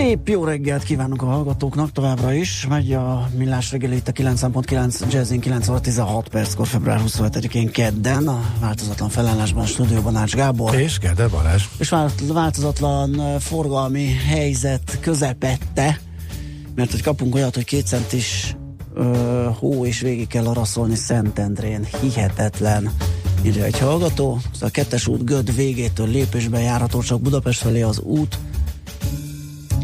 Szép jó reggelt kívánunk a hallgatóknak továbbra is. Megy a millás reggel itt a 9.9 Jazzin 9 óra 16 perckor február 27-én kedden a változatlan felállásban a stúdióban Ács Gábor. És Gede Balázs. És változatlan forgalmi helyzet közepette, mert hogy kapunk olyat, hogy két centis ö, hó és végig kell araszolni Szentendrén. Hihetetlen írja egy hallgató. Szóval a kettes út Göd végétől lépésben járható csak Budapest felé az út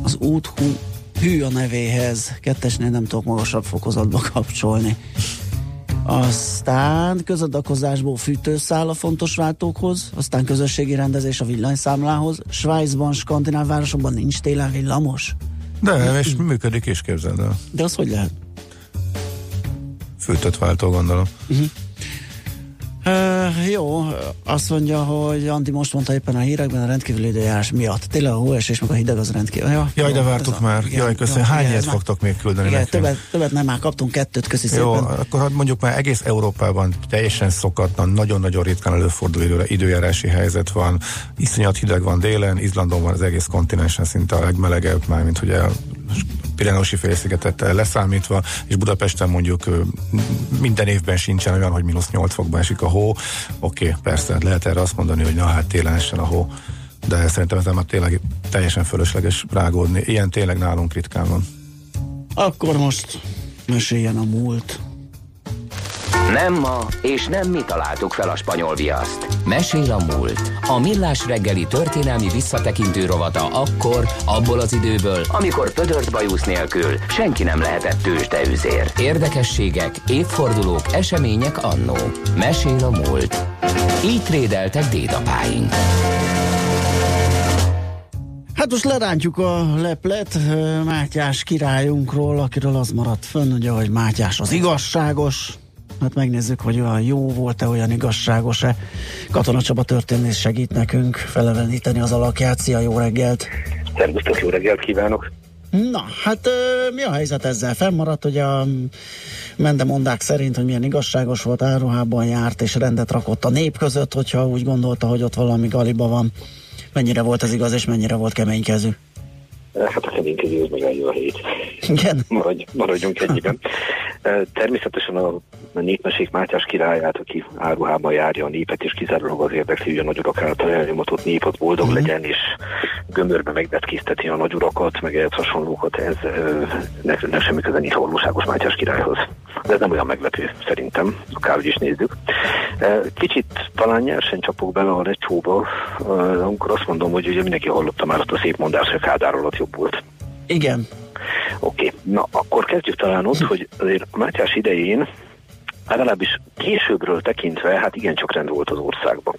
az út hú, hű a nevéhez, kettesnél nem tudok magasabb fokozatba kapcsolni. Aztán közadakozásból fűtőszál a fontos váltókhoz, aztán közösségi rendezés a villanyszámlához. Svájcban, skandináv városokban nincs télen villamos. De, és működik is, képzeld el. De az hogy lehet? Fűtött váltó, gondolom. Uh-huh. Uh, jó, azt mondja, hogy Andi most mondta éppen a hírekben a rendkívüli időjárás miatt. Tényleg a hóesés meg a hideg az rendkívül. Ja, Jaj, de vártuk már. Igen, Jaj, köszönöm. Hány ilyet fogtok még küldeni igen, többet, többet, nem már kaptunk kettőt, köszi Jó, szépen. akkor hát mondjuk már egész Európában teljesen szokatlan, nagyon-nagyon ritkán előforduló időjárási helyzet van. Iszonyat hideg van délen, Izlandon van az egész kontinensen szinte a legmelegebb, már mint ugye Pireneusi félszigetet leszámítva, és Budapesten mondjuk minden évben sincsen olyan, hogy mínusz 8 fokban esik a hó. Oké, persze, lehet erre azt mondani, hogy na hát télen essen a hó, de szerintem ez már tényleg teljesen fölösleges rágódni. Ilyen tényleg nálunk ritkán van. Akkor most meséljen a múlt. Nem ma, és nem mi találtuk fel a spanyol viaszt. Mesél a múlt. A millás reggeli történelmi visszatekintő rovata akkor, abból az időből, amikor pödört bajusz nélkül senki nem lehetett tőzsdeüzér. Érdekességek, évfordulók, események annó. Mesél a múlt. Így trédeltek dédapáink. Hát most lerántjuk a leplet Mátyás királyunkról, akiről az maradt fönn, ugye, hogy Mátyás az igazságos, Hát megnézzük, hogy olyan jó volt-e, olyan igazságos-e. Katona Csaba történész segít nekünk feleveníteni az alakját. Szia, jó reggelt! Szervusztok, jó reggelt kívánok! Na, hát mi a helyzet ezzel? Fennmaradt, hogy a mendemondák szerint, hogy milyen igazságos volt, áruhában járt és rendet rakott a nép között, hogyha úgy gondolta, hogy ott valami galiba van. Mennyire volt ez igaz, és mennyire volt keménykezű? Hát a keménykező az meg a hét. Igen. Maradj, maradjunk ennyiben. Természetesen a népmesék Mátyás királyát, aki áruhában járja a népet, és kizárólag az érdekli, hogy a nagyurak által elnyomatott nép boldog uh-huh. legyen, és gömörbe megbetkizteti a nagyurakat, meg ehhez hasonlókat, ez ne, ne semmi köze nincs a valóságos Mátyás királyhoz. De ez nem olyan meglepő, szerintem, akárhogy is nézzük. Kicsit talán nyersen csapok bele a lecsóba, amikor azt mondom, hogy ugye mindenki hallotta már azt a szép mondást, hogy Kádár alatt jobb volt. Igen. Oké, okay. na akkor kezdjük talán ott, hogy azért a Mátyás idején legalábbis későbbről tekintve, hát igencsak rend volt az országban.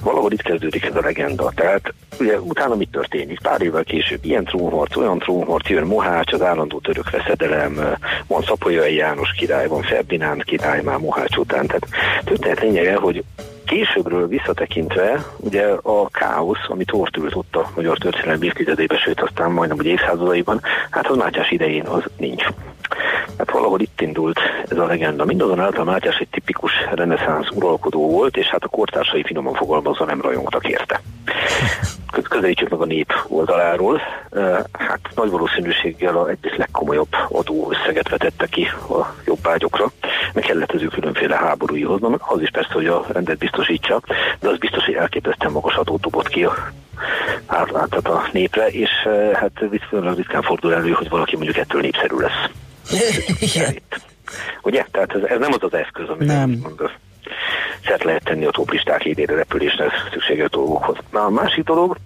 Valahol itt kezdődik ez a legenda. Tehát ugye utána mit történik? Pár évvel később ilyen trónharc, olyan trónharc, jön Mohács, az állandó török veszedelem, van Szapolyai János király, van Ferdinánd király már Mohács után. Tehát történet lényege, hogy későbbről visszatekintve, ugye a káosz, ami tortült ott a magyar történelmi évtizedében, sőt aztán majdnem hogy évszázadaiban, hát az Mátyás idején az nincs. Hát valahol itt indult ez a legenda. Mindazonáltal Mátyás egy tipikus reneszánsz uralkodó volt, és hát a kortársai finoman fogalmazva nem rajongtak érte. Közelítsük meg a nép oldaláról. Hát nagy valószínűséggel a egyik legkomolyabb adó összeget vetette ki a jobbágyokra, meg kellett az ő különféle háborúihoz. Na, az is persze, hogy a rendet biztosítsa, de az biztos, hogy elképesztően magas adót dobott ki a átláthat a népre, és hát viszonylag ritkán fordul elő, hogy valaki mondjuk ettől népszerű lesz. Igen. Ugye? Tehát ez, ez nem az az eszköz, amit nem. mondod. Szert lehet tenni a toplisták élére repülésnek szükséges dolgokhoz. Na a másik dolog,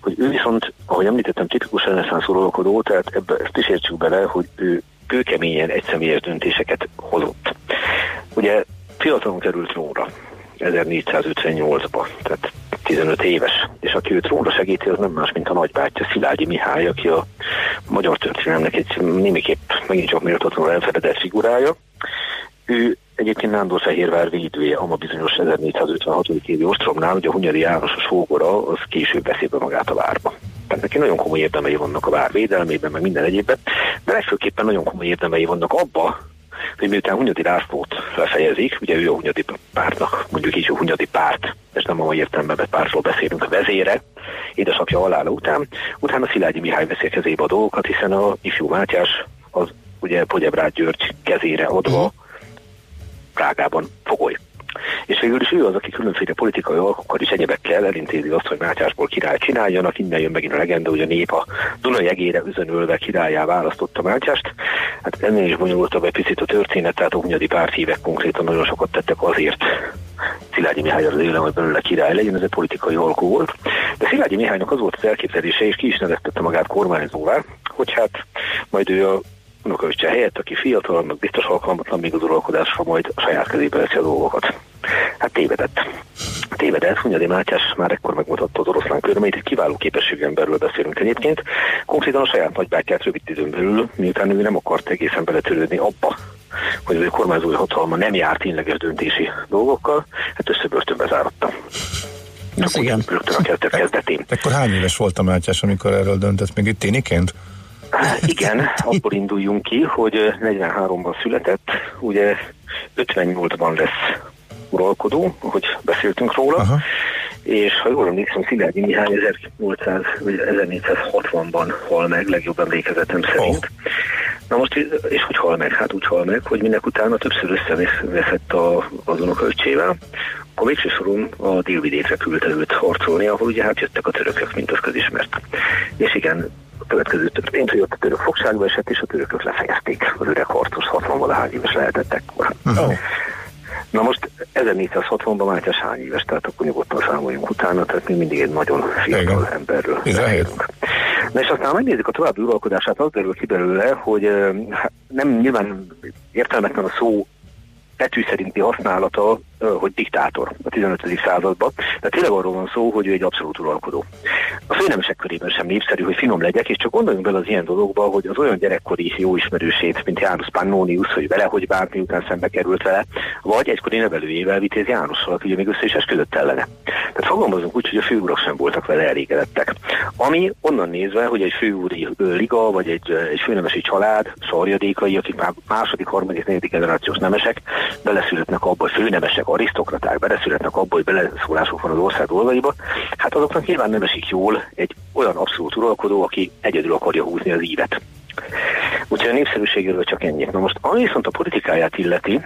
hogy ő viszont, ahogy említettem, tipikus reneszánsz uralkodó, tehát ebbe ezt is értsük bele, hogy ő kőkeményen egyszemélyes döntéseket hozott. Ugye fiatalon került trónra, 1458-ba, tehát 15 éves, és aki őt róla segíti, az nem más, mint a nagybátyja Szilágyi Mihály, aki a magyar történelemnek egy némiképp megint csak méltatlanul elfedett figurája. Ő egyébként Nándorfehérvár védője, ama bizonyos 1456. évi ostromnál, ugye a Hunyadi János a sógora, az később beszél be magát a várba. Tehát neki nagyon komoly érdemei vannak a vár védelmében, meg minden egyébben, de legfőképpen nagyon komoly érdemei vannak abba, hogy miután Hunyadi Lászlót lefejezik, ugye ő a Hunyadi pártnak, mondjuk így a Hunyadi párt, és nem a mai értelemben pártról beszélünk, a vezére, édesapja halála után, utána Szilágyi Mihály veszi kezébe a dolgokat, hiszen a ifjú Mátyás az ugye Pogyebrád György kezére adva Prágában fogoly. És végül is ő az, aki különféle politikai alkokkal és egyebekkel elintézi azt, hogy Mátyásból király csináljanak, innen jön megint a legenda, hogy a nép a Dunai egére üzönölve királyá választotta Mátyást. Hát ennél is bonyolultabb egy picit a történet, tehát a Hunyadi párthívek konkrétan nagyon sokat tettek azért, Szilágyi Mihály az élem, hogy belőle király legyen, ez egy politikai alkú volt. De Szilágyi Mihálynak az volt az elképzelése, és ki is neveztette magát kormányzóvá, hogy hát majd ő a unokaöccse helyett, aki fiatal, meg biztos alkalmatlan még az uralkodásra, majd a saját kezébe veszi a dolgokat. Hát tévedett. Tévedett, Hunyadi Mátyás már ekkor megmutatta az oroszlán körmeit, kiváló képességű emberről beszélünk egyébként. Konkrétan a saját nagybátyját rövid időn belül, miután ő nem akart egészen beletörődni abba, hogy az ő kormányzói hatalma nem járt tényleges döntési dolgokkal, hát összebörtönbe záratta. Ez igen. Rögtön a kezdet kezdetén. Akkor hány éves volt a Mátyás, amikor erről döntött? Még itt téniként? Igen, abból induljunk ki, hogy 43-ban született, ugye 58-ban lesz uralkodó, hogy beszéltünk róla, Aha. és ha jól emlékszem, Szilágyi Mihály 1800, vagy 1460-ban hal meg, legjobb emlékezetem szerint. Oh. Na most, és hogy hal meg? Hát úgy hal meg, hogy minek utána többször összeveszett a, az unokaöccsével, akkor végső soron a délvidékre küldte őt harcolni, ahol ugye hát jöttek a törökök, mint az közismert. És igen, a következő történt, hogy ott a török fogságba esett, és a törökök lefejezték az öreg harcos 60 valahány éves lehetett ekkor. Uh-huh. Na most 1460-ban Mátyás hány éves, tehát akkor nyugodtan számoljunk utána, tehát mi mindig egy nagyon fiatal Igen. emberről beszélünk. Na és aztán megnézzük a további uralkodását, az derül ki belőle, hogy hát nem nyilván értelmetlen a szó betű szerinti használata, hogy diktátor a 15. században. De tényleg arról van szó, hogy ő egy abszolút uralkodó. A főnemesek körében sem népszerű, hogy finom legyek, és csak gondoljunk bele az ilyen dologba, hogy az olyan gyerekkori jó ismerősét, mint János Pannonius, hogy vele hogy bánt, miután szembe került vele, vagy egykori nevelőjével Vitéz Jánossal, aki ugye még össze is esküdött ellene. Tehát fogalmazunk úgy, hogy a főurak sem voltak vele elégedettek. Ami onnan nézve, hogy egy főúri liga, vagy egy, egy főnemesi család, szarjadékai, akik már második, harmadik, negyedik generációs nemesek, beleszületnek abba, hogy főnemesek, arisztokraták beleszületnek abba, hogy beleszólások van az ország dolgaiba, hát azoknak nyilván nem esik jól egy olyan abszolút uralkodó, aki egyedül akarja húzni az ívet. Úgyhogy a népszerűségéről csak ennyit. Na most, ami viszont a politikáját illeti,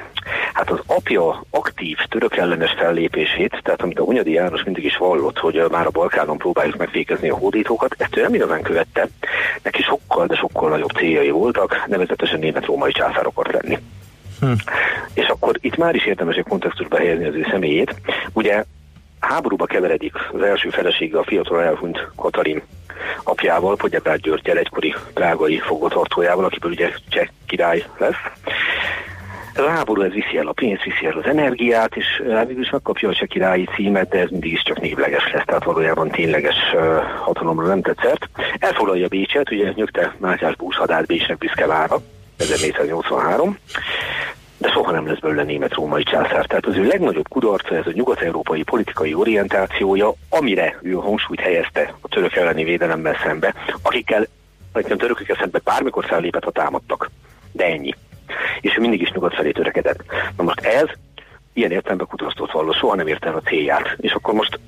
hát az apja aktív török ellenes fellépését, tehát amit a Hunyadi János mindig is vallott, hogy már a Balkánon próbáljuk megfékezni a hódítókat, ezt ő nem igazán követte. Neki sokkal, de sokkal nagyobb céljai voltak, nevezetesen német-római császár akart lenni. Hm. És akkor itt már is érdemes egy kontextusba helyezni az ő személyét. Ugye háborúba keveredik az első felesége a fiatal elhunyt Katalin apjával, Pogyebrád Györgyel, egykori drágai fogvatartójával, akiből ugye cseh király lesz. Ez a háború ez viszi el a pénzt, viszi el az energiát, és hát végül is megkapja a cseh királyi címet, de ez mindig is csak névleges lesz, tehát valójában tényleges uh, hatalomra nem tetszett. Elfoglalja Bécset, ugye nyögte Mátyás búszhadárt Bécsnek büszke vára, 1483, de soha nem lesz belőle német-római császár. Tehát az ő legnagyobb kudarca ez a nyugat-európai politikai orientációja, amire ő hangsúlyt helyezte a török elleni védelemmel szembe, akikkel, nem törökökkel szembe bármikor fellépett, ha támadtak. De ennyi. És ő mindig is nyugat felé törekedett. Na most ez ilyen értelemben kudarcot valló, soha nem érte el a célját. És akkor most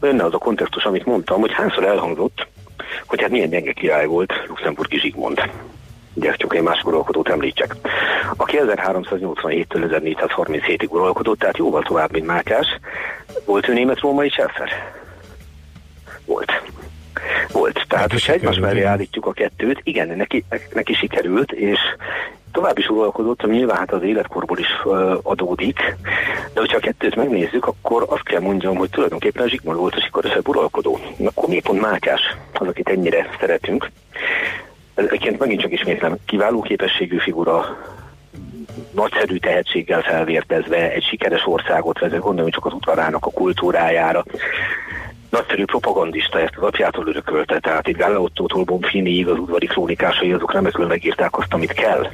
önne az a kontextus, amit mondtam, hogy hányszor elhangzott, hogy hát milyen gyenge király volt Luxemburgi Zsigmond csak egy másik uralkodót említsek, aki 1387-től 1437-ig uralkodott, tehát jóval tovább, mint Mátyás. Volt ő német-római császár? Volt. Volt. Tehát, hogyha egymás mellé állítjuk a kettőt, igen, neki, neki sikerült, és tovább is uralkodott, ami nyilván hát az életkorból is uh, adódik, de hogyha a kettőt megnézzük, akkor azt kell mondjam, hogy tulajdonképpen Zsigmond volt a sikeresebb uralkodó. Akkor miért pont Mátyás az, akit ennyire szeretünk? Egyébként megint csak ismétlem, kiváló képességű figura, nagyszerű tehetséggel felvértezve egy sikeres országot vezet, gondoljunk csak az udvarának a kultúrájára. nagyszerű propagandista ezt az apjától örökölte, tehát itt Galleottótól Bonfiniig az udvari krónikásai azok remekül megírták azt, amit kell.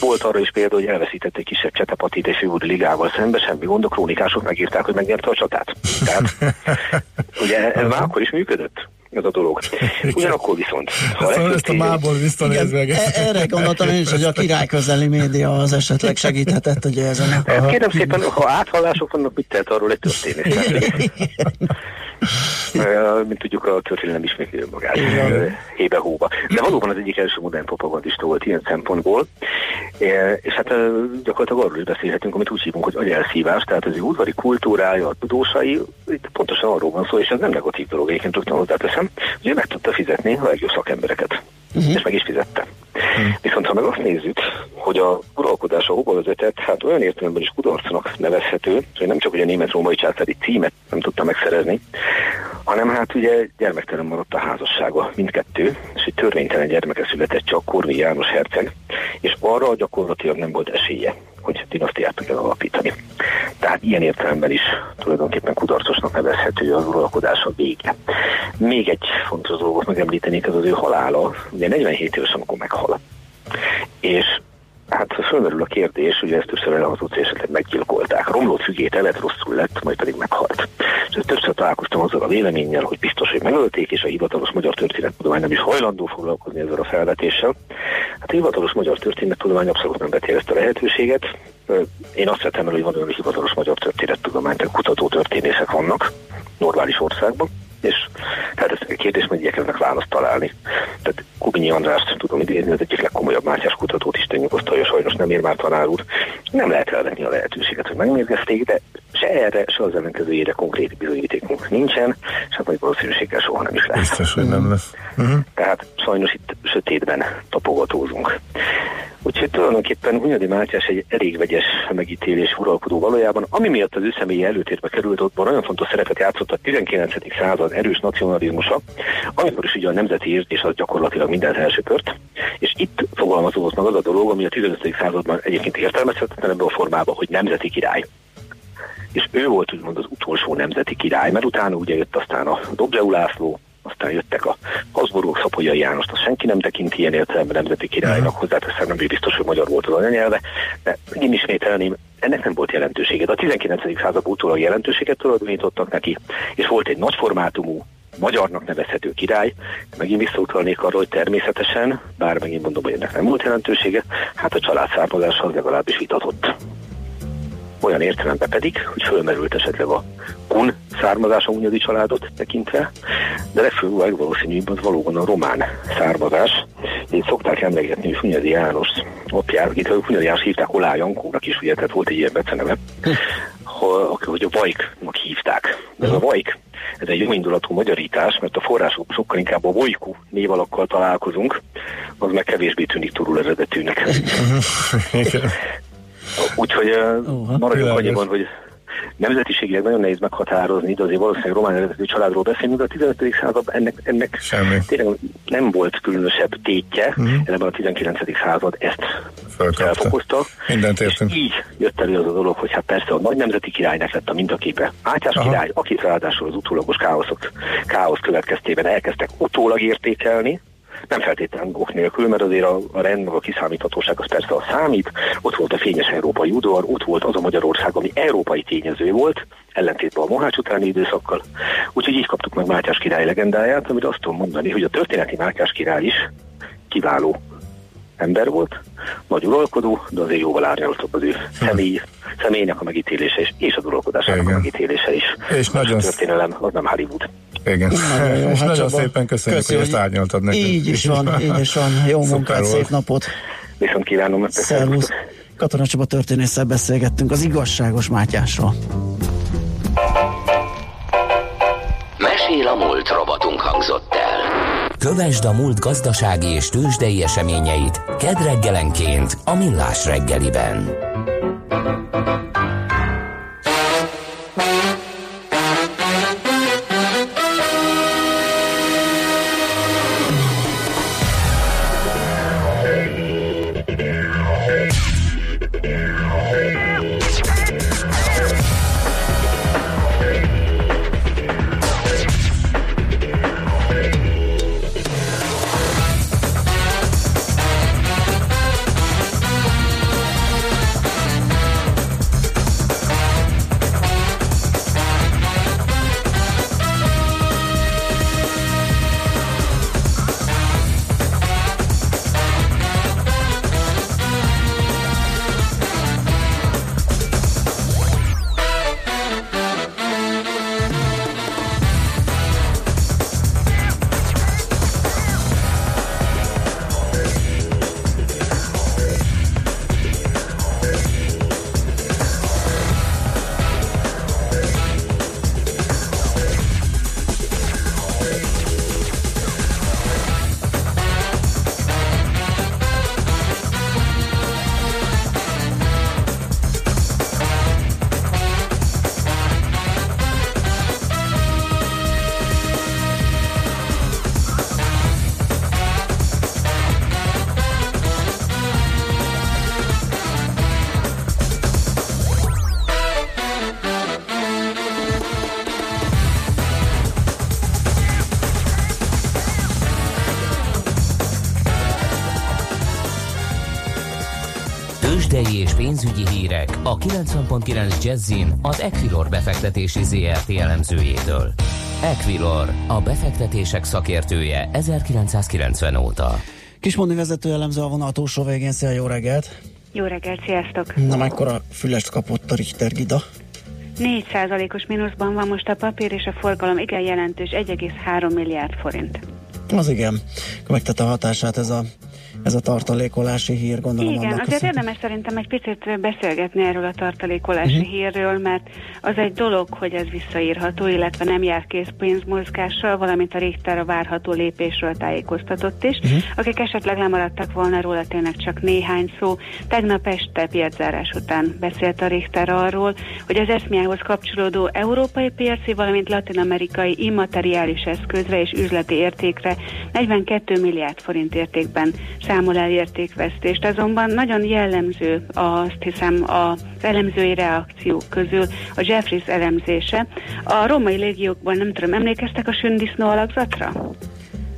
Volt arra is példa, hogy elveszített egy kisebb csetepatit és főúri ligával szembe, semmi gond, a krónikások megírták, hogy megnyerte a csatát. Tehát ugye ez már akkor is működött ez a dolog. Ugyanakkor viszont... Ha szóval ezt a mából visszanézve. E- erre gondoltam én is, hogy a király közeli média az esetleg segíthetett ugye ezen a... Kérem szépen, ha áthallások vannak, mit tehet arról egy történész? mint tudjuk, a történelem ismétli magát hébe-hóba. De valóban az egyik első modern propagandista volt ilyen szempontból, és hát gyakorlatilag arról is beszélhetünk, amit úgy hívunk, hogy agyelszívás, tehát az udvari kultúrája, a tudósai, itt pontosan arról van szó, és ez nem negatív dolog, egyébként rögtön hozzáteszem, hogy ő meg tudta fizetni a legjobb szakembereket. Uh-huh. És meg is fizette. Uh-huh. Viszont ha meg azt nézzük, hogy a uralkodása hova vezetett, hát olyan értelemben is kudarcnak nevezhető, hogy nem csak hogy a német-római császári címet nem tudta megszerezni, hanem hát ugye gyermektelen maradt a házassága mindkettő, és egy törvénytelen gyermeke született csak Korvi János herceg, és arra gyakorlatilag nem volt esélye, hogy dinasztiát tudja alapítani. Tehát ilyen értelemben is tulajdonképpen kudarcosnak nevezhető az uralkodása vége. Még egy fontos dolgot megemlítenék, ez az ő halála. Ugye 47 éves, amikor meghal. És Hát fölmerül a kérdés, hogy ezt többször elhatott, és esetleg meggyilkolták. Romlott fügét elett, rosszul lett, majd pedig meghalt. Többször találkoztam azzal a véleménnyel, hogy biztos, hogy megölték, és a hivatalos magyar történettudomány nem is hajlandó foglalkozni ezzel a felvetéssel. Hát a hivatalos magyar történettudomány abszolút nem veti ezt a lehetőséget. Én azt vettem el, hogy van olyan hivatalos magyar történettudomány, tehát kutató történészek vannak normális országban, és tehát ezt a kérdést majd igyekeznek választ találni. Tehát Kubinyi Andrást tudom idézni, az egyik legkomolyabb Mátyás kutatót is nyugosztalja, sajnos nem ér már tanár úr. Nem lehet elvenni a lehetőséget, hogy megmérgezték, de se erre, se az ellenkezőjére konkrét bizonyítékunk nincsen, és hát nagy valószínűséggel soha nem is lesz. Biztos, hogy nem lesz. Uh-huh. Tehát sajnos itt sötétben tapogatózunk. Úgyhogy tulajdonképpen Hunyadi Mátyás egy elég vegyes megítélés uralkodó valójában, ami miatt az ő személyi előtérbe került, ott nagyon fontos szerepet játszott a 19. század erős nacionalizmusa, amikor is ugye a nemzeti érzés az gyakorlatilag minden elsöpört, és itt fogalmazódott meg az a dolog, ami a 15. században egyébként értelmezhetetlen ebben a formában, hogy nemzeti király és ő volt úgymond az utolsó nemzeti király, mert utána ugye jött aztán a Dobzseu László, aztán jöttek a Habsburgok, Szapolyai Jánost, azt senki nem tekint ilyen értelemben nemzeti királynak, hozzáteszem, nem biztos, hogy magyar volt az anyanyelve, de én ismételném, ennek nem volt jelentősége. De a 19. század utólag jelentőséget tulajdonítottak neki, és volt egy nagyformátumú, magyarnak nevezhető király. Megint visszautalnék arra, hogy természetesen, bár megint mondom, hogy ennek nem volt jelentősége, hát a család származása az legalábbis vitatott olyan értelemben pedig, hogy fölmerült esetleg a kun származása Unyadi családot tekintve, de legfőbb legvalószínűbb az valóban a román származás. Így szokták emlegetni, hogy Hunyadi János apját, akit Hunyadi János hívták Olá Jankónak is, ugye, tehát volt egy ilyen beceneve, hogy a Vajknak hívták. De ez a Vajk, ez egy jóindulatú magyarítás, mert a források sokkal inkább a Vojku névalakkal találkozunk, az meg kevésbé tűnik turul eredetűnek. Úgyhogy uh, maradjunk annyiban, hogy nemzetiségileg nagyon nehéz meghatározni, de azért valószínűleg román eredetű családról beszélünk, de a 15. század ennek, ennek tényleg nem volt különösebb tétje, uh-huh. ebben a 19. század ezt Fölkapta. elfokozta. Mindent értünk. Így jött elő az a dolog, hogy hát persze a nagy nemzeti királynak lett a mintaképe. Mátyás Aha. király, akit ráadásul az utólagos káoszok, káosz következtében elkezdtek utólag értékelni, nem feltétlenül ok nélkül, mert azért a, a rend, meg a kiszámíthatóság az persze a számít, ott volt a fényes európai udvar, ott volt az a Magyarország, ami európai tényező volt, ellentétben a Mohács utáni időszakkal. Úgyhogy így kaptuk meg Mátyás király legendáját, amit azt tudom mondani, hogy a történeti Mátyás király is kiváló ember volt, nagy uralkodó, de azért jóval árnyaltabb az ő személy, személynek a megítélése is, és az uralkodásának a megítélése is. És nagyon... A történelem az nem Hollywood. Igen. Nagyon, jó, és hát nagyon szépen köszönjük, Köszi, hogy ezt árnyaltad nekünk. Így is van, így is van. Jó munkát, szép napot. Viszont kívánom. Szervusz. Katona Csaba történésszel beszélgettünk az igazságos Mátyásról. Mesél a múlt robotunk hangzott el. Kövesd a múlt gazdasági és tőzsdei eseményeit kedd reggelenként a Millás reggeliben. 90.9 Jazzin az Equilor befektetési ZRT elemzőjétől. Equilor, a befektetések szakértője 1990 óta. Kismondi vezető elemző a vonal túlsó végén. Szia, jó reggelt! Jó reggelt, sziasztok! Na, mekkora fülest kapott a Richter Gida? 4%-os mínuszban van most a papír, és a forgalom igen jelentős, 1,3 milliárd forint. Az igen. Megtette a hatását ez a ez a tartalékolási hír, gondolom. Igen, azért köszönöm. érdemes szerintem egy picit beszélgetni erről a tartalékolási uh-huh. hírről, mert az egy dolog, hogy ez visszaírható, illetve nem jár készpénzmozgással, valamint a Richter a várható lépésről tájékoztatott is. Uh-huh. Akik esetleg lemaradtak volna róla, tényleg csak néhány szó. Tegnap este piaczárás után beszélt a Richter arról, hogy az eszmiához kapcsolódó európai piaci, valamint latin-amerikai immateriális eszközre és üzleti értékre 42 milliárd forint értékben számol el értékvesztést. Azonban nagyon jellemző azt hiszem az elemzői reakciók közül a Jeffries elemzése. A római légiókban nem tudom, emlékeztek a sündisznó alakzatra?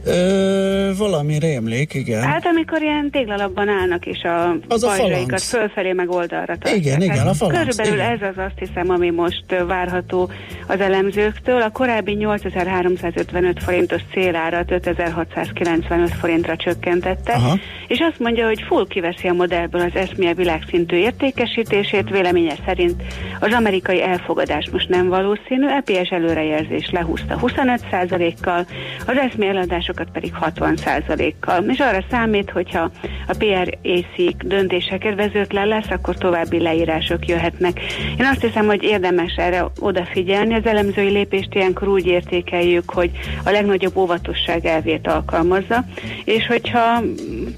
Ö, valami rémlék, igen. Hát amikor ilyen téglalapban állnak, és a az pajzsaikat fölfelé meg oldalra tartják. Igen, igen, a falanc. Körülbelül igen. ez az azt hiszem, ami most várható az elemzőktől. A korábbi 8355 forintos célárat 5695 forintra csökkentette, Aha. és azt mondja, hogy full kiveszi a modellből az eszmie világszintű értékesítését, véleménye szerint az amerikai elfogadás most nem valószínű, EPS előrejelzés lehúzta 25%-kal, az eszmie eladások kiadásokat pedig 60%-kal. És arra számít, hogyha a PRAC döntése kedvezőtlen lesz, akkor további leírások jöhetnek. Én azt hiszem, hogy érdemes erre odafigyelni. Az elemzői lépést ilyenkor úgy értékeljük, hogy a legnagyobb óvatosság elvét alkalmazza, és hogyha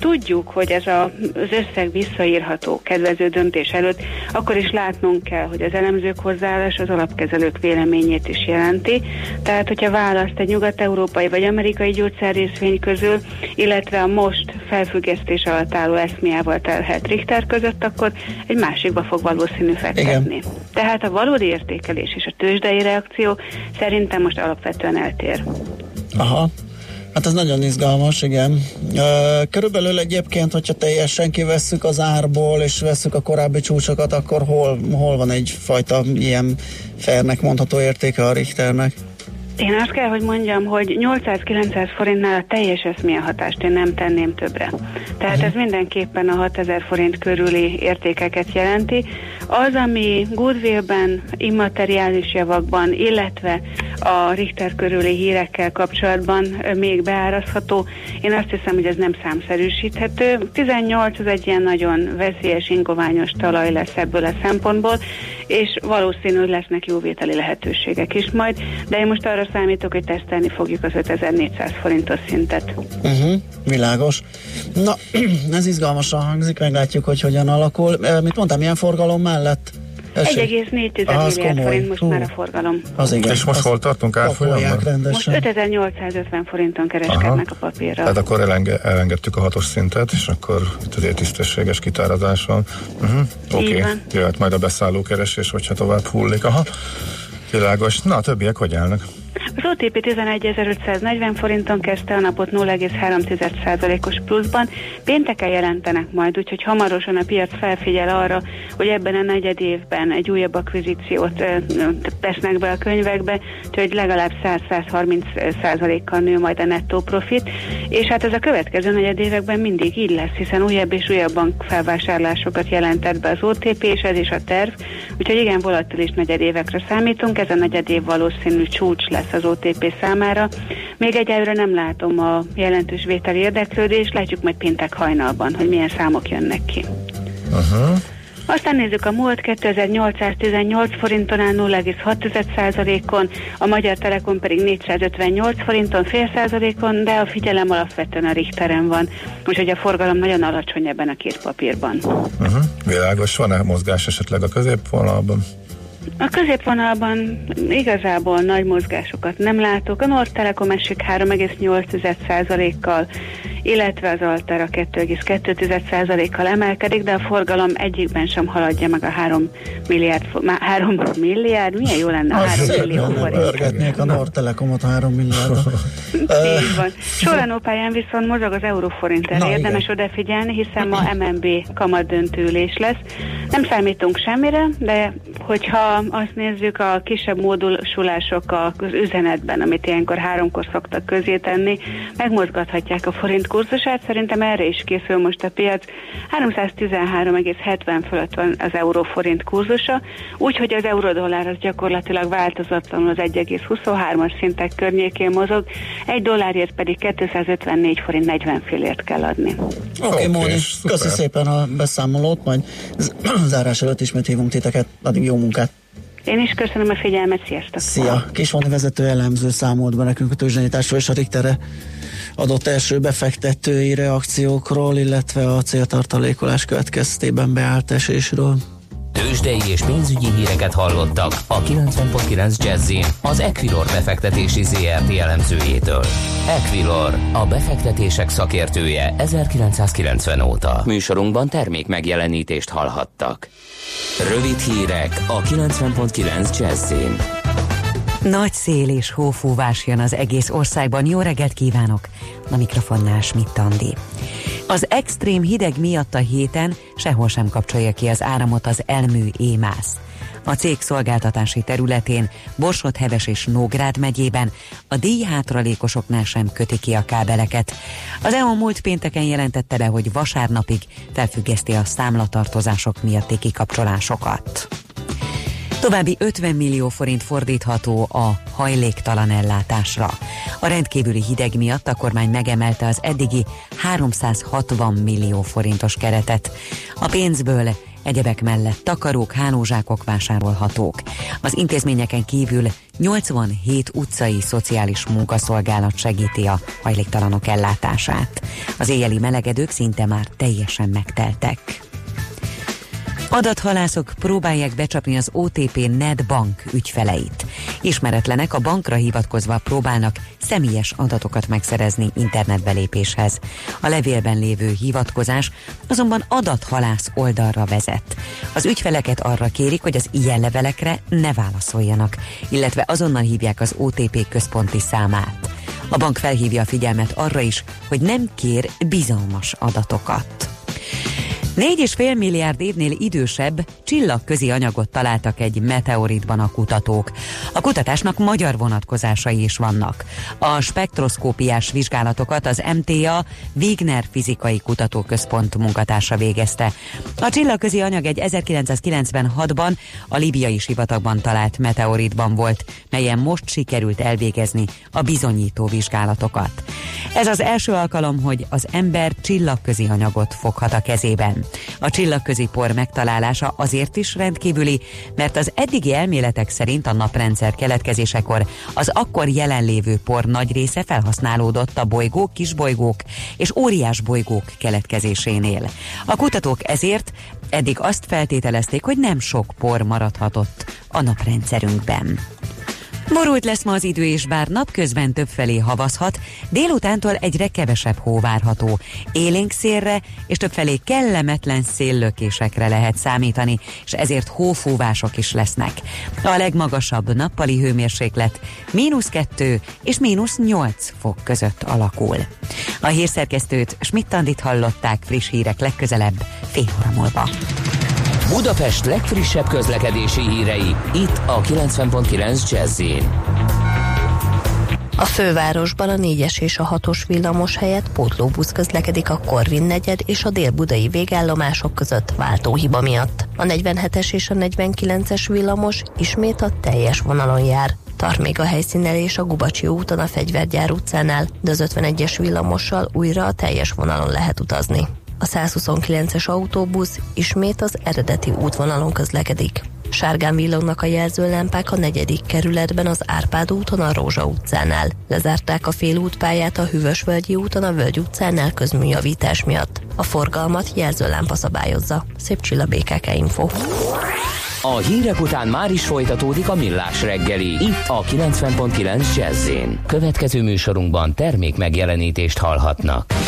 tudjuk, hogy ez a, az összeg visszaírható kedvező döntés előtt, akkor is látnunk kell, hogy az elemzők hozzáállás az alapkezelők véleményét is jelenti. Tehát, hogyha választ egy nyugat-európai vagy amerikai gyógyszer részvény közül, illetve a most felfüggesztés alatt álló eszmiával telhet Richter között, akkor egy másikba fog valószínű fektetni. Igen. Tehát a valódi értékelés és a tőzsdei reakció szerintem most alapvetően eltér. Aha, Hát ez nagyon izgalmas, igen. Körülbelül egyébként, hogyha teljesen kivesszük az árból, és vesszük a korábbi csúcsokat, akkor hol, hol van egyfajta ilyen fairnek mondható értéke a Richternek? Én azt kell, hogy mondjam, hogy 800-900 forintnál a teljes eszmélyen hatást én nem tenném többre. Tehát ez mindenképpen a 6000 forint körüli értékeket jelenti. Az, ami goodwillben, immateriális javakban, illetve a Richter körüli hírekkel kapcsolatban még beárazható, én azt hiszem, hogy ez nem számszerűsíthető. 18 az egy ilyen nagyon veszélyes, ingoványos talaj lesz ebből a szempontból, és valószínű, lesznek jóvételi lehetőségek is majd, de én most arra számítok, hogy tesztelni fogjuk az 5400 forintos szintet. Uh-huh, világos. Na, ez izgalmasan hangzik, meglátjuk, hogy hogyan alakul. Mit mondtam, milyen forgalom mellett? 1,4 milliárd forint most Hú. már a forgalom. Az igen. És most hol tartunk árfolyamban? Most 5850 forinton kereskednek Aha. a papírra. Tehát akkor elenge, elengedtük a hatos szintet, és akkor itt azért tisztességes kitározás van. Uh-huh. Oké, okay. jöhet majd a beszálló keresés, hogyha tovább hullik. Aha. Világos. Na, a többiek hogy állnak? Az OTP 11.540 forinton kezdte a napot 0,3%-os pluszban. Pénteken jelentenek majd, úgyhogy hamarosan a piac felfigyel arra, hogy ebben a negyed évben egy újabb akvizíciót tesznek be a könyvekbe, úgyhogy legalább 100-130%-kal nő majd a nettó profit, és hát ez a következő negyed években mindig így lesz, hiszen újabb és újabb bankfelvásárlásokat jelentett be az OTP, és ez is a terv, úgyhogy igen, volatilis negyed évekre számítunk, ez a negyed év valószínű csúcs lesz az OTP számára. Még egyelőre nem látom a jelentős vételi érdeklődést, látjuk majd péntek hajnalban, hogy milyen számok jönnek ki. Uh-huh. Aztán nézzük a múlt 2818 forinton áll 0,6%-on, a Magyar Telekom pedig 458 forinton fél százalékon, de a figyelem alapvetően a Richteren van, úgyhogy a forgalom nagyon alacsony ebben a két papírban. Uh-huh. Világos, van-e mozgás esetleg a középvonalban? A középvonalban igazából nagy mozgásokat nem látok. A Nord Telekom esik 3,8%-kal, illetve az Altera 2,2%-kal emelkedik, de a forgalom egyikben sem haladja meg a 3 milliárd, 3 milliárd, milyen jó lenne a 3 millió forint. a Nord Telekomot 3 milliárd. Így van. Soránó pályán viszont mozog az euróforint el. Érdemes igen. odafigyelni, hiszen ma MNB kamat döntőülés lesz. Nem számítunk semmire, de hogyha azt nézzük, a kisebb módusulások az üzenetben, amit ilyenkor háromkor szoktak közé tenni, megmozgathatják a forint kurzusát. Szerintem erre is készül most a piac. 313,70 fölött van az euró-forint kurzusa, úgyhogy az euró-dollár az gyakorlatilag változatlanul az 1,23-as szintek környékén mozog, egy dollárért pedig 254 forint 40 fillért kell adni. Oké, okay, Móni, köszi szépen a beszámolót, majd zárás előtt ismét hívunk titeket, addig jó munkát! Én is köszönöm a figyelmet, sziasztok! Szia! Kisvoni vezető elemző számolt be nekünk a tőzsdenyításról és a Richterre adott első befektetői reakciókról, illetve a céltartalékolás következtében beállt esésről. Tőzsdei és pénzügyi híreket hallottak a 90.9 jazz az Equilor befektetési ZRT elemzőjétől. Equilor, a befektetések szakértője 1990 óta. Műsorunkban termék megjelenítést hallhattak. Rövid hírek a 90.9 jazz nagy szél és hófúvás jön az egész országban. Jó reggelt kívánok! A mikrofonnál Schmidt Andi. Az extrém hideg miatt a héten sehol sem kapcsolja ki az áramot az elmű émász. A cég szolgáltatási területén Borsod, Heves és Nógrád megyében a díjhátralékosoknál sem köti ki a kábeleket. Az EON múlt pénteken jelentette be, hogy vasárnapig felfüggeszti a számlatartozások miatti kikapcsolásokat. További 50 millió forint fordítható a hajléktalan ellátásra. A rendkívüli hideg miatt a kormány megemelte az eddigi 360 millió forintos keretet. A pénzből egyebek mellett takarók, hálózsákok vásárolhatók. Az intézményeken kívül 87 utcai szociális munkaszolgálat segíti a hajléktalanok ellátását. Az éjjeli melegedők szinte már teljesen megteltek. Adathalászok próbálják becsapni az OTP Net Bank ügyfeleit. Ismeretlenek a bankra hivatkozva próbálnak személyes adatokat megszerezni internetbelépéshez. A levélben lévő hivatkozás azonban adathalász oldalra vezet. Az ügyfeleket arra kérik, hogy az ilyen levelekre ne válaszoljanak, illetve azonnal hívják az OTP központi számát. A bank felhívja a figyelmet arra is, hogy nem kér bizalmas adatokat. Négy és fél milliárd évnél idősebb csillagközi anyagot találtak egy meteoritban a kutatók. A kutatásnak magyar vonatkozásai is vannak. A spektroszkópiás vizsgálatokat az MTA Wigner Fizikai Kutatóközpont munkatársa végezte. A csillagközi anyag egy 1996-ban a libiai sivatagban talált meteoritban volt, melyen most sikerült elvégezni a bizonyító vizsgálatokat. Ez az első alkalom, hogy az ember csillagközi anyagot foghat a kezében. A csillagközi por megtalálása azért is rendkívüli, mert az eddigi elméletek szerint a naprendszer keletkezésekor az akkor jelenlévő por nagy része felhasználódott a bolygók, kisbolygók és óriás bolygók keletkezésénél. A kutatók ezért eddig azt feltételezték, hogy nem sok por maradhatott a naprendszerünkben. Borult lesz ma az idő, és bár napközben többfelé havazhat, délutántól egyre kevesebb hó várható. Élénk szélre és többfelé kellemetlen széllökésekre lehet számítani, és ezért hófúvások is lesznek. A legmagasabb nappali hőmérséklet mínusz 2 és mínusz 8 fok között alakul. A hírszerkesztőt Schmidt-Tandit hallották friss hírek legközelebb fél óra múlva. Budapest legfrissebb közlekedési hírei, itt a 90.9 jazz a fővárosban a 4-es és a 6-os villamos helyett pótlóbusz közlekedik a Korvin negyed és a dél-budai végállomások között váltóhiba miatt. A 47-es és a 49-es villamos ismét a teljes vonalon jár. Tart még a helyszínelés a Gubacsi úton a Fegyvergyár utcánál, de az 51-es villamossal újra a teljes vonalon lehet utazni a 129-es autóbusz ismét az eredeti útvonalon közlekedik. Sárgán villognak a jelzőlámpák a negyedik kerületben az Árpád úton a Rózsa utcánál. Lezárták a félútpályát a Hűvösvölgyi úton a Völgy utcánál közműjavítás miatt. A forgalmat jelzőlámpa szabályozza. Szép csilla BKK Info. A hírek után már is folytatódik a millás reggeli. Itt a 90.9 jazz Következő műsorunkban termék megjelenítést hallhatnak.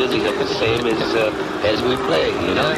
music up the same as, uh, as we play, you know?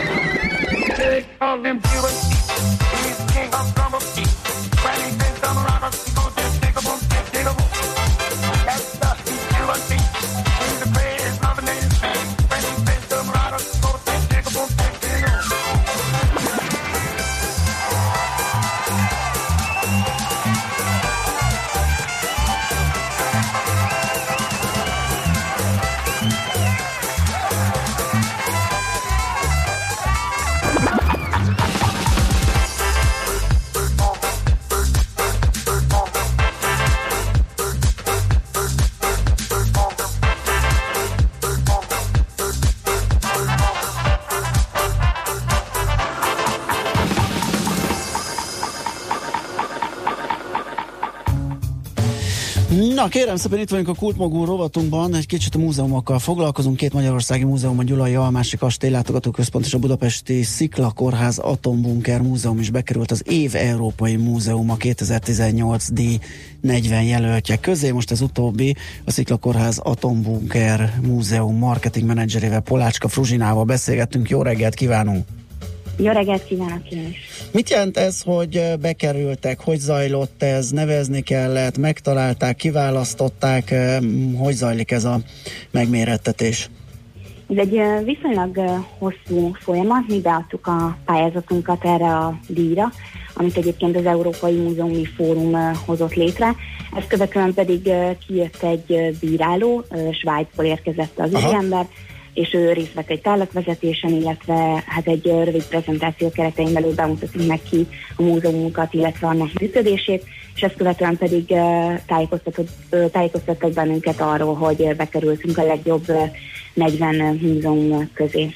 Na kérem szépen itt vagyunk a Kultmogul rovatunkban, egy kicsit a múzeumokkal foglalkozunk, két magyarországi múzeum, a Gyulai Almási Kastély Látogatóközpont és a Budapesti Szikla Kórház Atombunker Múzeum is bekerült az év Európai Múzeum a 2018 D 40 jelöltje közé. Most ez utóbbi a Szikla Kórház Atombunker Múzeum marketing menedzserével Polácska Fruzsinával beszélgettünk. Jó reggelt kívánunk! Jó reggelt kívánok én is! Mit jelent ez, hogy bekerültek, hogy zajlott ez, nevezni kellett, megtalálták, kiválasztották, hogy zajlik ez a megmérettetés? Ez egy viszonylag hosszú folyamat, mi beadtuk a pályázatunkat erre a díjra, amit egyébként az Európai Múzeumi Fórum hozott létre. Ezt követően pedig kijött egy bíráló, Svájcból érkezett az úriember, és ő részt vett egy tárlatvezetésen, illetve hát egy rövid prezentáció keretein belül bemutatunk neki a múzeumunkat, illetve annak működését, és ezt követően pedig tájékoztatott, tájékoztattak bennünket arról, hogy bekerültünk a legjobb 40 múzeum közé.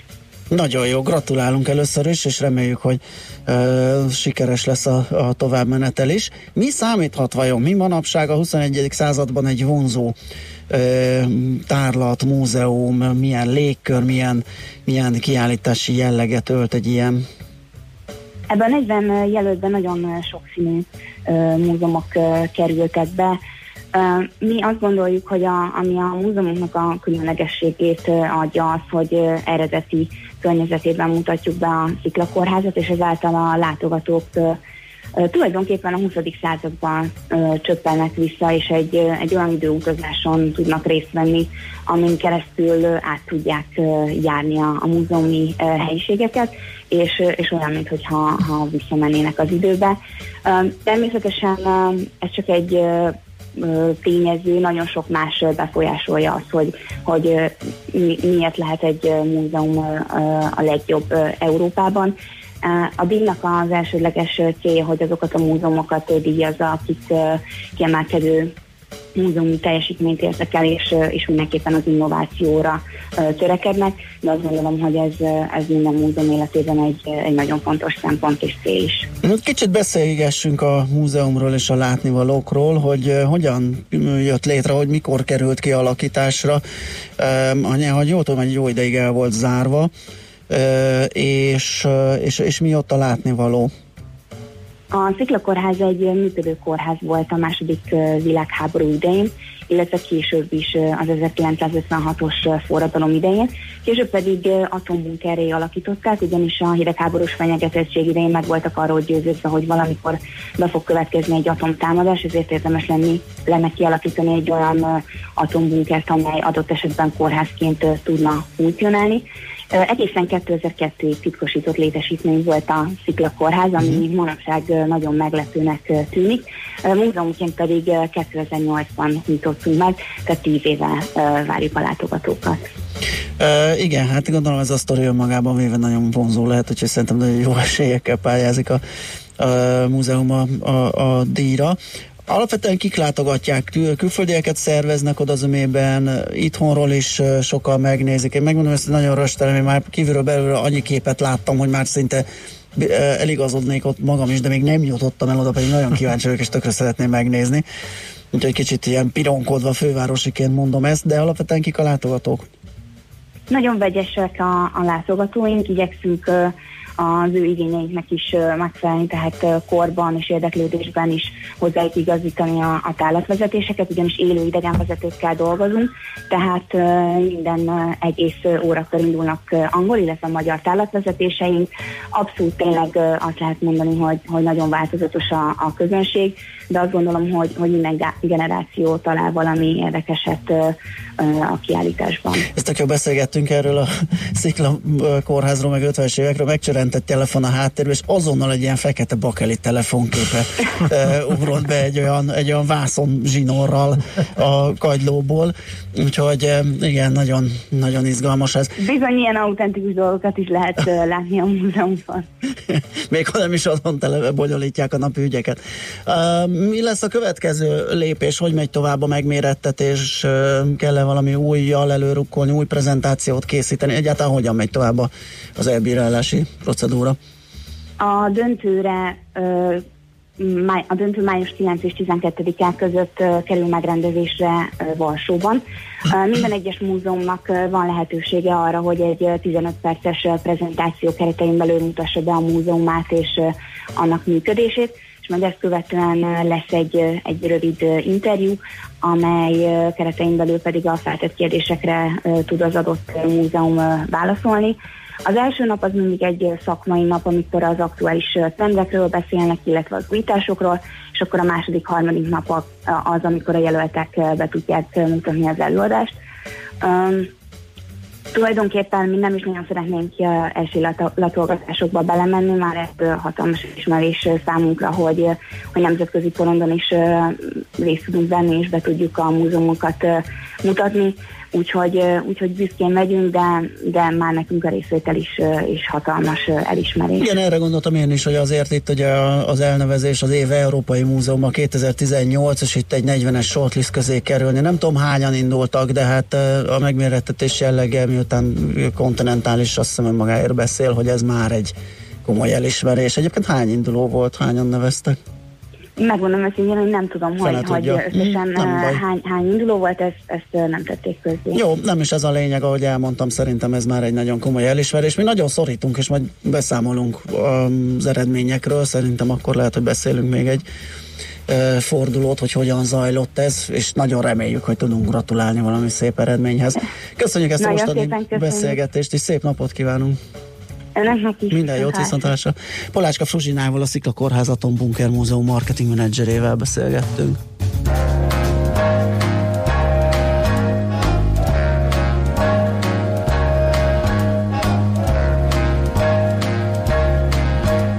Nagyon jó, gratulálunk először is, és reméljük, hogy uh, sikeres lesz a, a továbbmenetel is. Mi számíthat vajon, mi manapság a 21. században egy vonzó tárlat, múzeum, milyen légkör, milyen, milyen kiállítási jelleget ölt egy ilyen? Ebben a 40 jelöltben nagyon sokszínű múzeumok kerültek be. Mi azt gondoljuk, hogy a, ami a múzeumoknak a különlegességét adja az, hogy eredeti környezetében mutatjuk be a sziklakorházat, és ezáltal a látogatók tulajdonképpen a 20. században csöppennek vissza, és egy, egy olyan időutazáson tudnak részt venni, amin keresztül át tudják járni a, a múzeumi helyiségeket, és, és olyan, mintha ha visszamennének az időbe. Természetesen ez csak egy tényező, nagyon sok más befolyásolja az, hogy, hogy miért lehet egy múzeum a legjobb Európában. A díjnak az elsődleges célja, hogy azokat a múzeumokat díjazza, akik kiemelkedő múzeumi teljesítményt értek el, és, és mindenképpen az innovációra törekednek, de azt gondolom, hogy ez, ez minden múzeum életében egy, egy nagyon fontos szempont és cél is. Kicsit beszélgessünk a múzeumról és a látnivalókról, hogy hogyan jött létre, hogy mikor került ki alakításra. Hogy jól tudom, egy jó ideig el volt zárva, és, és, és mi ott a látnivaló? A Sziklakórház egy működő kórház volt a második világháború idején, illetve később is az 1956-os forradalom idején. Később pedig atombunkerré alakították, ugyanis a hidegháborús fenyegetettség idején meg voltak arról győződve, hogy valamikor be fog következni egy atomtámadás, ezért érdemes lenni, lenne kialakítani egy olyan atombunkert, amely adott esetben kórházként tudna funkcionálni. Egészen 2002-ig titkosított létesítmény volt a Szikla Kórház, ami uh-huh. manapság nagyon meglepőnek tűnik. Múzeumként pedig 2008-ban nyitottunk meg, tehát 10 éve várjuk a látogatókat. Uh, igen, hát gondolom ez a sztori önmagában véve nagyon vonzó lehet, úgyhogy szerintem nagyon jó esélyekkel pályázik a, a múzeum a, a, a díjra. Alapvetően kik látogatják, Kül- külföldieket szerveznek oda zömében, itthonról is sokan megnézik. Én megmondom, ezt nagyon röstelem, én már kívülről belülről annyi képet láttam, hogy már szinte eligazodnék ott magam is, de még nem jutottam el oda, pedig nagyon kíváncsi vagyok, és tökre szeretném megnézni. Úgyhogy kicsit ilyen pironkodva fővárosiként mondom ezt, de alapvetően kik a látogatók? Nagyon vegyesek a, a látogatóink, igyekszünk uh, az ő igényeiknek is megfelelni, tehát korban és érdeklődésben is hozzájuk igazítani a, a tálatvezetéseket, ugyanis élő idegenvezetőkkel dolgozunk, tehát minden egész órakor indulnak angol, illetve magyar tálatvezetéseink. Abszolút tényleg azt lehet mondani, hogy, hogy nagyon változatos a, a közönség, de azt gondolom, hogy, hogy minden generáció talál valami érdekeset a kiállításban. Ezt tök beszélgettünk erről a Szikla kórházról, meg 50-es évekről, megcsörentett telefon a háttérbe, és azonnal egy ilyen fekete bakeli telefonképe ugrott be egy olyan, egy olyan vászon zsinórral a kagylóból, úgyhogy igen, nagyon, nagyon izgalmas ez. Bizony ilyen autentikus dolgokat is lehet látni a múzeumban. Még ha nem is azon tele bonyolítják a napi ügyeket. Uh, mi lesz a következő lépés? Hogy megy tovább a megmérettetés? Kell-e valami újjal előrukkolni, új prezentációt készíteni? Egyáltalán hogyan megy tovább az elbírálási procedúra? A döntőre a döntő május 9 és 12-án között kerül megrendezésre Varsóban. Minden egyes múzeumnak van lehetősége arra, hogy egy 15 perces prezentáció keretein belül mutassa be a múzeumát és annak működését és majd ezt követően lesz egy, egy rövid interjú, amely keretein belül pedig a feltett kérdésekre tud az adott múzeum válaszolni. Az első nap az mindig egy szakmai nap, amikor az aktuális trendekről beszélnek, illetve az újításokról, és akkor a második, harmadik nap az, amikor a jelöltek be tudják mutatni az előadást. Tulajdonképpen mi nem is nagyon szeretnénk első latolgatásokba belemenni, már ez hatalmas ismerés számunkra, hogy, hogy nemzetközi porondon is részt tudunk venni, és be tudjuk a múzeumokat mutatni úgyhogy, úgyhogy büszkén megyünk, de, de már nekünk a részvétel is, is hatalmas elismerés. Igen, erre gondoltam én is, hogy azért itt ugye az elnevezés az év Európai Múzeum a 2018, és itt egy 40-es shortlist közé kerülni. Nem tudom hányan indultak, de hát a megmérettetés jellege, miután kontinentális, azt hiszem magáért beszél, hogy ez már egy komoly elismerés. Egyébként hány induló volt, hányan neveztek? Megmondom őszintén, hogy nem tudom, hogy, hogy összesen hány, hány induló volt, ezt, ezt nem tették közé. Jó, nem is ez a lényeg, ahogy elmondtam, szerintem ez már egy nagyon komoly elismerés. Mi nagyon szorítunk, és majd beszámolunk az eredményekről, szerintem akkor lehet, hogy beszélünk még egy fordulót, hogy hogyan zajlott ez, és nagyon reméljük, hogy tudunk gratulálni valami szép eredményhez. Köszönjük ezt a mostani beszélgetést, és szép napot kívánunk! Önöknek is. Minden jót viszontlátásra. Polácska Fruzsinával, a Szikla Kórház Bunker Múzeum marketing menedzserével beszélgettünk.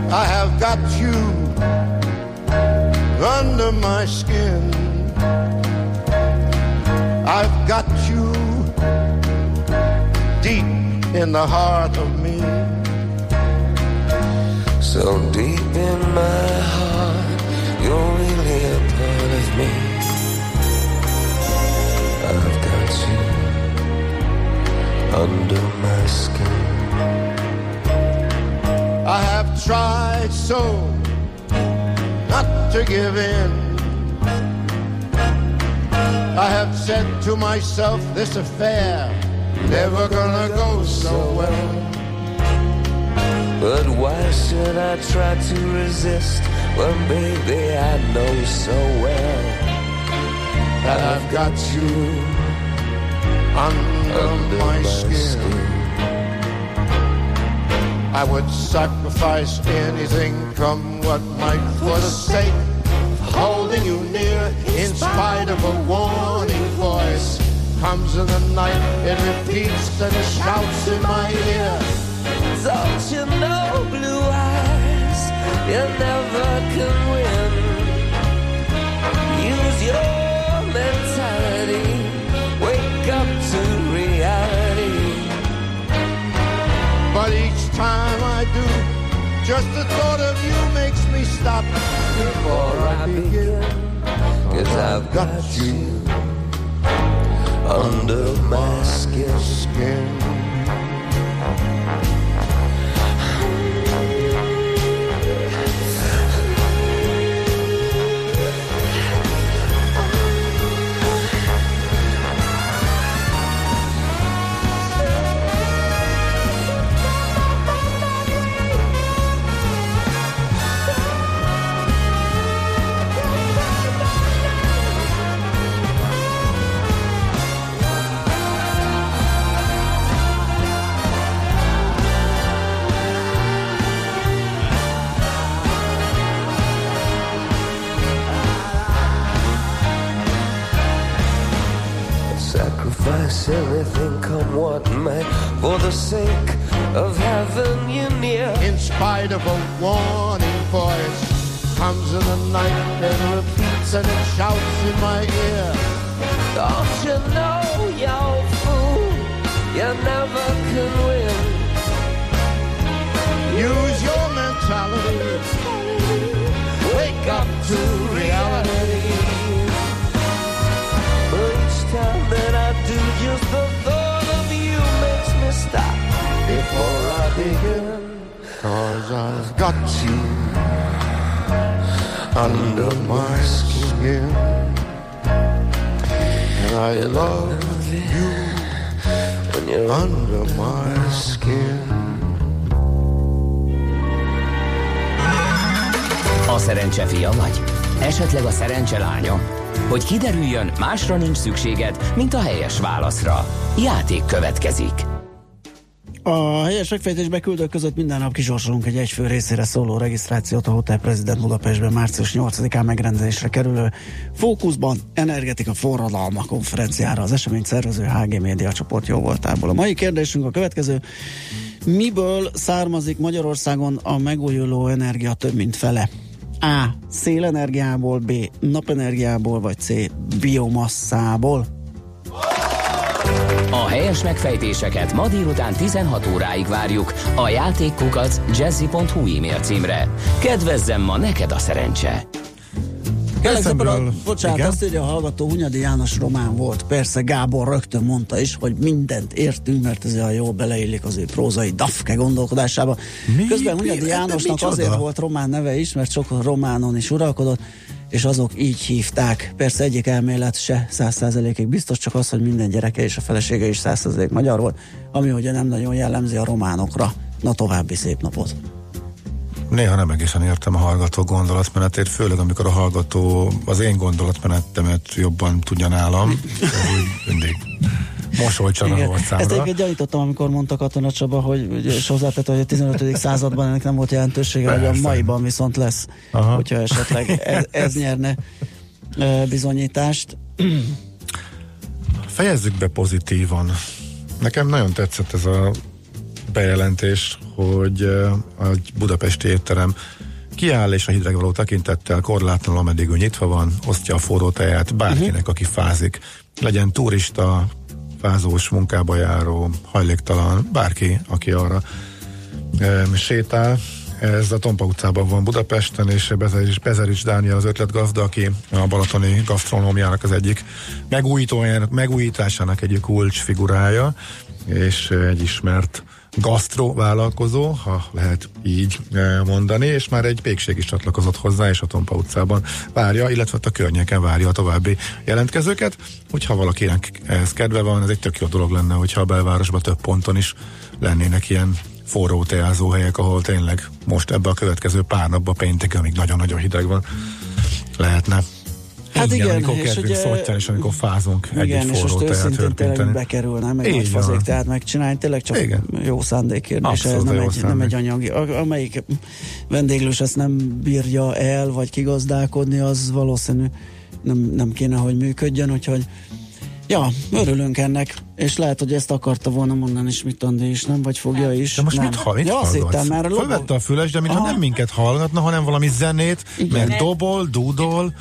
I have got you under my skin. I've got you deep in the heart of me. So deep in my heart, you're really a part of me. I've got you under my skin. I have tried so not to give in. I have said to myself, this affair never gonna go so well. But why should I try to resist when, baby, I know so well that I've got you under, under my, my skin. skin. I would sacrifice anything, come what might, for the sake of holding you near, in spite of a warning voice. Comes in the night, it repeats and it shouts in my ear. Don't you know, blue eyes, you never can win. Use your mentality, wake up to reality. But each time I do, just the thought of you makes me stop before I begin. Cause I've got you under my skin. everything of a warning voice, comes in the night and repeats and it shouts in my ear. Don't you know, you fool, you never can win. Use your mentality. Wake up to reality. Cause I've got you under my skin. And I love you when you're under my skin. A szerencse fia vagy? Esetleg a szerencse lánya? Hogy kiderüljön, másra nincs szükséged, mint a helyes válaszra. Játék következik. A helyes megfejtésbe küldők között minden nap kisorsolunk egy egyfő részére szóló regisztrációt a Hotel President Budapestben március 8-án megrendezésre kerülő Fókuszban Energetika Forradalma konferenciára az esemény szervező HG Média csoport jó voltából. A mai kérdésünk a következő. Miből származik Magyarországon a megújuló energia több mint fele? A. Szélenergiából, B. Napenergiából, vagy C. Biomasszából? A helyes megfejtéseket ma délután 16 óráig várjuk a játékkukac jazzy.hu e-mail címre. Kedvezzem ma neked a szerencse! Eszemről, bocsánat, igen? azt írja a hallgató, Hunyadi János román volt. Persze Gábor rögtön mondta is, hogy mindent értünk, mert ez olyan jól beleillik az ő prózai dafke gondolkodásába. Mi? Közben Hunyadi Jánosnak azért volt román neve is, mert sok románon is uralkodott, és azok így hívták. Persze egyik elmélet se száz biztos, csak az, hogy minden gyereke és a felesége is száz magyar volt, ami ugye nem nagyon jellemzi a románokra. Na további szép napot! Néha nem egészen értem a hallgató gondolatmenetét, főleg amikor a hallgató az én gondolatmenetemet jobban tudja nálam. Mindig mosolycsana volt számra. Ezt egyébként gyanítottam, amikor mondta Katona Csaba, hogy, és hozzátett, hogy a 15. században ennek nem volt jelentősége, Persze. hogy a maiban viszont lesz, Aha. hogyha esetleg ez, ez nyerne bizonyítást. Fejezzük be pozitívan. Nekem nagyon tetszett ez a bejelentés, hogy a budapesti étterem kiáll és a hidreg való tekintettel korlátlanul, ameddig ő nyitva van, osztja a forró tejet bárkinek, uh-huh. aki fázik. Legyen turista, fázós munkába járó, hajléktalan, bárki, aki arra sétál. Ez a Tompa utcában van Budapesten, és Bezerics, Bezerics Dániel az ötletgazda, aki a balatoni gasztronómiának az egyik megújítójának, megújításának egyik kulcs figurája, és egy ismert gasztro vállalkozó, ha lehet így e, mondani, és már egy pékség is csatlakozott hozzá, és a Tompa utcában várja, illetve a környéken várja a további jelentkezőket. Hogyha valakinek ez kedve van, ez egy tök jó dolog lenne, hogyha a belvárosban több ponton is lennének ilyen forró teázó helyek, ahol tényleg most ebbe a következő pár napban péntek, amíg nagyon-nagyon hideg van, lehetne Hát igen, igen amikor és kedvünk ugye, szottyán, és amikor fázunk igen, egy és most őszintén tényleg bekerülne, meg egy fazék tehát megcsinálni, tényleg csak igen. jó szándék kérdése, ez nem egy, nem egy anyagi. Amelyik vendéglős ezt nem bírja el, vagy kigazdálkodni, az valószínű nem, nem kéne, hogy működjön, úgyhogy Ja, örülünk ennek, és lehet, hogy ezt akarta volna mondani mit Andi is, nem? Vagy fogja is. De most nem. mit, hall, mit ja, hittem, mert Fölvette a füles, de mintha nem minket hallgatna, hanem valami zenét, Igen. meg dobol, dúdol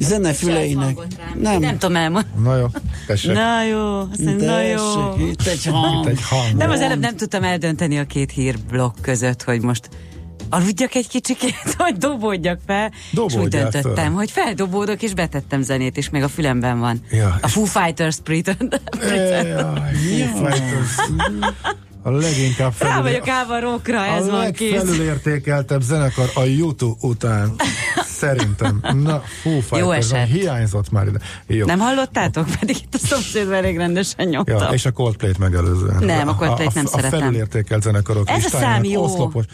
zenefüleinek. Nem. nem tudom elmondani. Na jó, tessék. Na jó, azt mondja, na jó. Itt egy hang. Itt egy hang. Nem, az előbb nem tudtam eldönteni a két hírblokk között, hogy most aludjak egy kicsikét, hogy dobódjak fel, Dobódjál és úgy döntöttem, fel. hogy feldobódok, és betettem zenét, és még a fülemben van. Ja, a Foo Fighters Sprit. Foo Fighters. A leginkább felül... Rá vagyok állva rockra, ez a van kész. A legfelülértékeltebb zenekar a YouTube után. Szerintem. Na, fú, Jó eset. Hiányzott már ide. Jó. Nem hallottátok? Pedig itt a szomszéd elég rendesen nyomta. Ja, és a Coldplay-t megelőzően. Nem, a Coldplay-t nem a, szeretem. A felülértékelt zenekarok. Ez a szám jó. Oszlopos.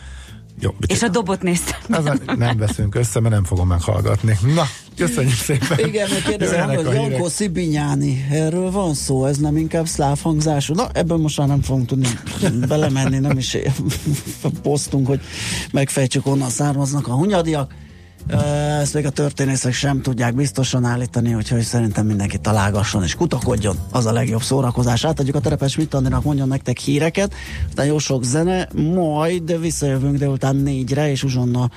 Jó, és a dobot néztem. Ezen nem veszünk össze, mert nem fogom meghallgatni. Na, köszönjük szépen. Igen, kérdezem, hogy Janko Szibinyáni, erről van szó, ez nem inkább szláv hangzású? Na, ebben most már nem fogunk tudni belemenni, nem is posztunk, hogy megfejtsük, onnan származnak a hunyadiak. Ezt még a történészek sem tudják biztosan állítani, úgyhogy szerintem mindenki találgasson és kutakodjon. Az a legjobb szórakozás. Átadjuk a terepes mit Andinak, mondjon nektek híreket, aztán jó sok zene, majd visszajövünk délután négyre, és uzsonna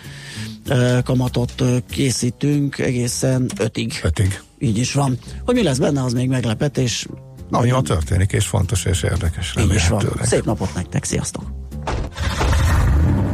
kamatot készítünk egészen ötig. Ötig. Így is van. Hogy mi lesz benne, az még meglepetés. Ma történik, és fontos és érdekes. Így is van. Szép napot nektek, sziasztok!